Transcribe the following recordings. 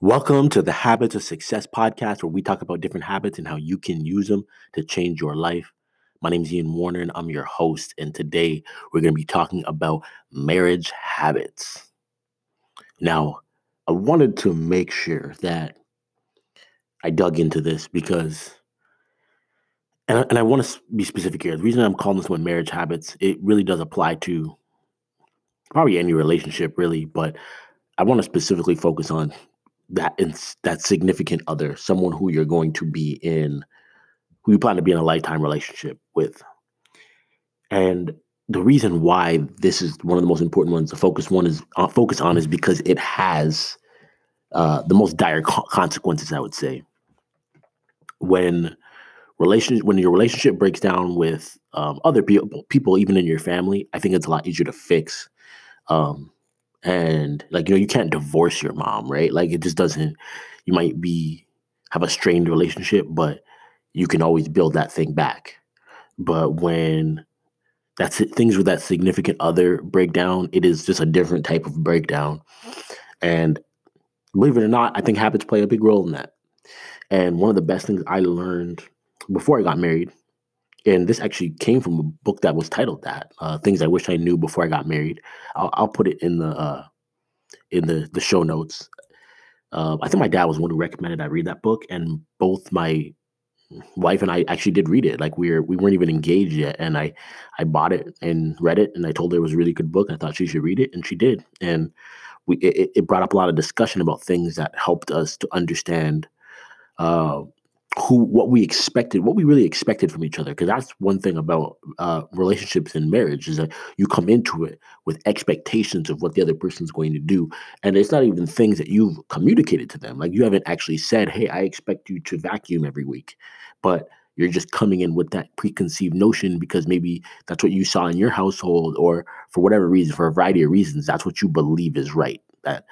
Welcome to the Habits of Success podcast, where we talk about different habits and how you can use them to change your life. My name is Ian Warner, and I'm your host. And today we're going to be talking about marriage habits. Now, I wanted to make sure that I dug into this because, and I, and I want to be specific here. The reason I'm calling this one marriage habits, it really does apply to probably any relationship, really, but I want to specifically focus on that that significant other, someone who you're going to be in, who you plan to be in a lifetime relationship with. And the reason why this is one of the most important ones to focus one is uh, focus on is because it has uh, the most dire co- consequences. I would say when relation when your relationship breaks down with um, other people, people even in your family, I think it's a lot easier to fix. Um, and like you know you can't divorce your mom right? Like it just doesn't you might be have a strained relationship but you can always build that thing back. But when that's it, things with that significant other breakdown it is just a different type of breakdown. And believe it or not i think habits play a big role in that. And one of the best things i learned before i got married and this actually came from a book that was titled that uh, things i wish i knew before i got married. I'll, I'll put it in the uh, in the the show notes. Uh, i think my dad was one who recommended i read that book and both my wife and i actually did read it. Like we were we weren't even engaged yet and i i bought it and read it and i told her it was a really good book i thought she should read it and she did. And we it, it brought up a lot of discussion about things that helped us to understand uh, who what we expected what we really expected from each other because that's one thing about uh, relationships and marriage is that you come into it with expectations of what the other person's going to do and it's not even things that you've communicated to them. Like you haven't actually said hey i expect you to vacuum every week but you're just coming in with that preconceived notion because maybe that's what you saw in your household or for whatever reason for a variety of reasons that's what you believe is right that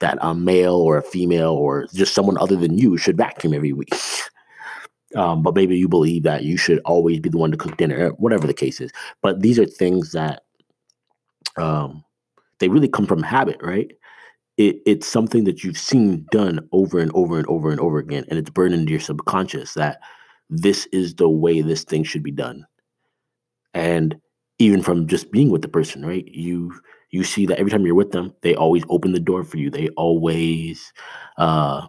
that a male or a female or just someone other than you should vacuum every week um, but maybe you believe that you should always be the one to cook dinner, whatever the case is. But these are things that um, they really come from habit, right? It, it's something that you've seen done over and over and over and over again, and it's burned into your subconscious that this is the way this thing should be done. And even from just being with the person, right? You you see that every time you're with them, they always open the door for you. They always uh,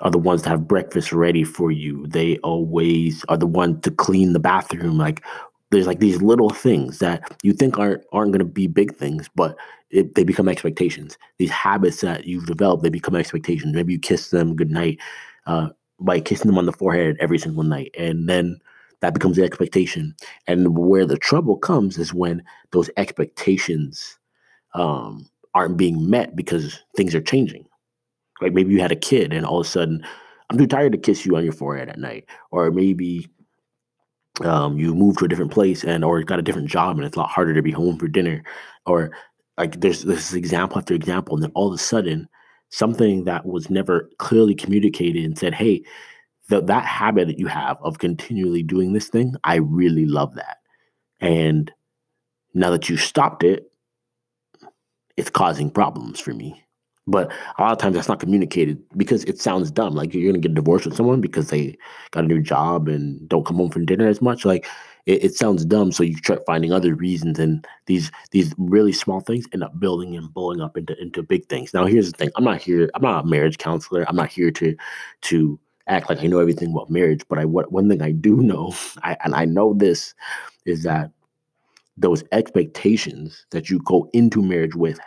are the ones to have breakfast ready for you. They always are the one to clean the bathroom. Like there's like these little things that you think aren't aren't going to be big things, but it, they become expectations. These habits that you've developed, they become expectations. Maybe you kiss them goodnight uh, by kissing them on the forehead every single night, and then that becomes the expectation. And where the trouble comes is when those expectations um, aren't being met because things are changing. Like maybe you had a kid and all of a sudden, I'm too tired to kiss you on your forehead at night. Or maybe um, you moved to a different place and or got a different job and it's a lot harder to be home for dinner. Or like there's this example after example, and then all of a sudden, something that was never clearly communicated and said, hey, the, that habit that you have of continually doing this thing, I really love that. And now that you stopped it, it's causing problems for me. But a lot of times that's not communicated because it sounds dumb. Like you're gonna get divorced with someone because they got a new job and don't come home from dinner as much. Like it, it sounds dumb. So you start finding other reasons, and these these really small things end up building and blowing up into into big things. Now here's the thing: I'm not here. I'm not a marriage counselor. I'm not here to to act like I know everything about marriage. But I what one thing I do know, I, and I know this is that those expectations that you go into marriage with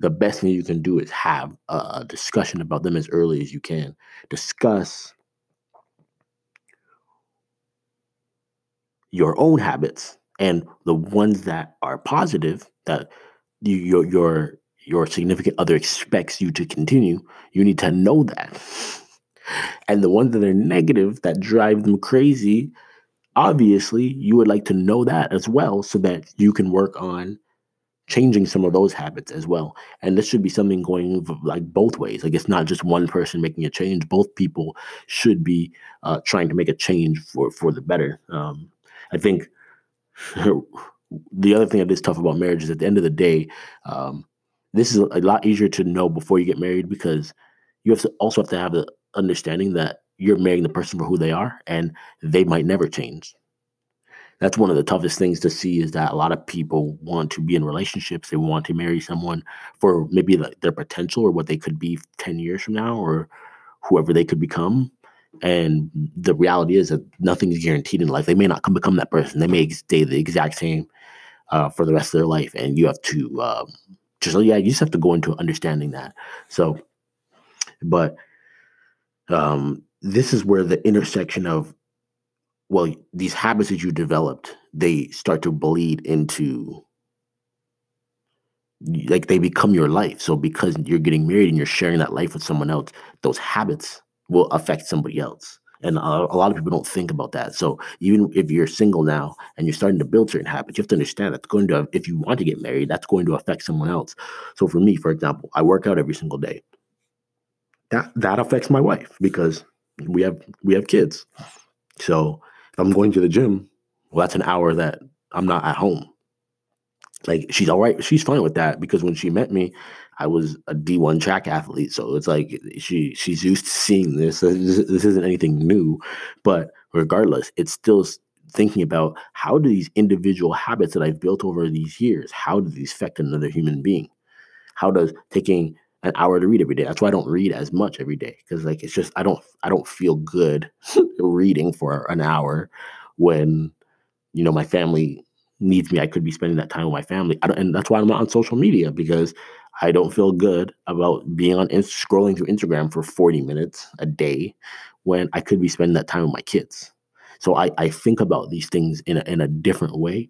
the best thing you can do is have a discussion about them as early as you can. Discuss your own habits and the ones that are positive that you, your your your significant other expects you to continue. You need to know that. And the ones that are negative that drive them crazy, obviously, you would like to know that as well so that you can work on changing some of those habits as well. And this should be something going like both ways. Like it's not just one person making a change. Both people should be uh, trying to make a change for for the better. Um, I think the other thing that is tough about marriage is at the end of the day, um, this is a lot easier to know before you get married because you have to also have to have the understanding that you're marrying the person for who they are and they might never change that's one of the toughest things to see is that a lot of people want to be in relationships. They want to marry someone for maybe like their potential or what they could be 10 years from now or whoever they could become. And the reality is that nothing is guaranteed in life. They may not come become that person. They may stay the exact same uh, for the rest of their life. And you have to um, just yeah you just have to go into understanding that. So but um, this is where the intersection of well these habits that you developed they start to bleed into like they become your life. So because you're getting married and you're sharing that life with someone else those habits will affect somebody else. And a, lot of people don't think about that. So even if you're single now and you're starting to build certain habits you have to understand that's going to if you want to get married that's going to affect someone else. So for me for example i work out every single day. That that affects my wife because we have we have kids. So if i'm going to the gym well that's an hour that i'm not at home. Like she's all right she's fine with that because when she met me i was a d1 track athlete. So it's like she she's used to seeing this. This, this isn't anything new but regardless it's still thinking about how do these individual habits that i've built over these years how do these affect another human being? How does taking an hour to read every day that's why i don't read as much every day because like it's just i don't i don't feel good reading for an hour when you know my family needs me, I could be spending that time with my family. and that's why I'm not on social media because I don't feel good about being on scrolling through Instagram for 40 minutes a day when I could be spending that time with my kids. So I, I think about these things in a, in a different way.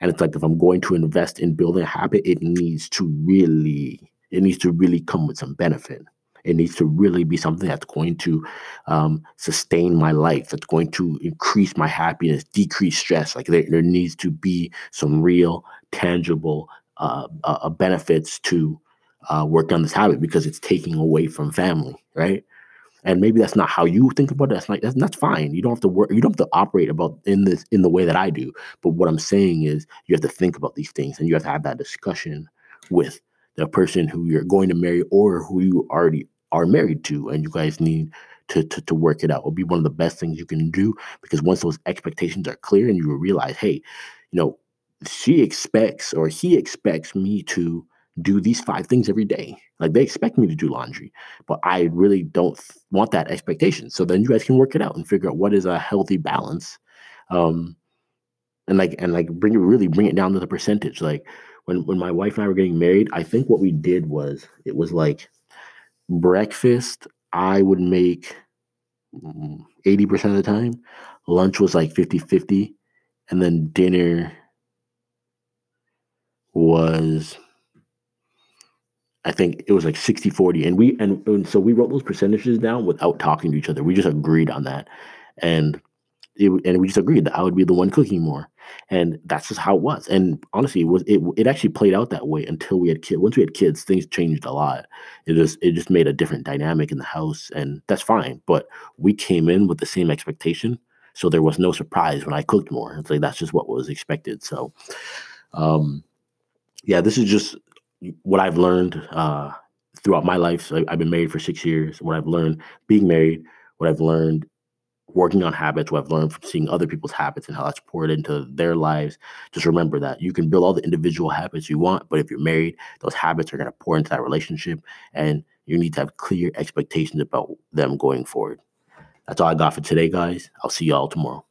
And it's like if I'm going to invest in building a habit, it needs to really, it needs to really come with some benefit. It needs to really be something that's going to um, sustain my life, that's going to increase my happiness, decrease stress. Like there, there needs to be some real, tangible uh, uh, benefits to uh, work on this habit because it's taking away from family, right? And maybe that's not how you think about it. That's like that's, that's fine. You don't have to work. You don't have to operate about in this in the way that I do. But what I'm saying is, you have to think about these things, and you have to have that discussion with the person who you're going to marry or who you already are married to and you guys need to, to, to work it out. It'll be one of the best things you can do because once those expectations are clear and you realize, hey, you know, she expects or he expects me to do these five things every day. Like they expect me to do laundry, but I really don't want that expectation. So then you guys can work it out and figure out what is a healthy balance. Um, and like and like bring it really bring it down to the percentage. Like when when my wife and I were getting married, I think what we did was it was like breakfast I would make 80% mm, of the time. Lunch was like 50 50. And then dinner was, I think it was like 60 40. And we, and, and so we wrote those percentages down without talking to each other. We just agreed on that. And it, and we just agreed that I would be the one cooking more, and that's just how it was. And honestly, it was it, it actually played out that way until we had kids. Once we had kids, things changed a lot. It just it just made a different dynamic in the house, and that's fine. But we came in with the same expectation, so there was no surprise when I cooked more. It's like that's just what was expected. So, um, yeah, this is just what I've learned uh, throughout my life. So I've been married for six years. What I've learned being married, what I've learned working on habits, what I've learned from seeing other people's habits and how that's poured into their lives. Just remember that you can build all the individual habits you want, but if you're married, those habits are going to pour into that relationship, and you need to have clear expectations about them going forward. That's all I got for today, guys. I'll see y'all tomorrow.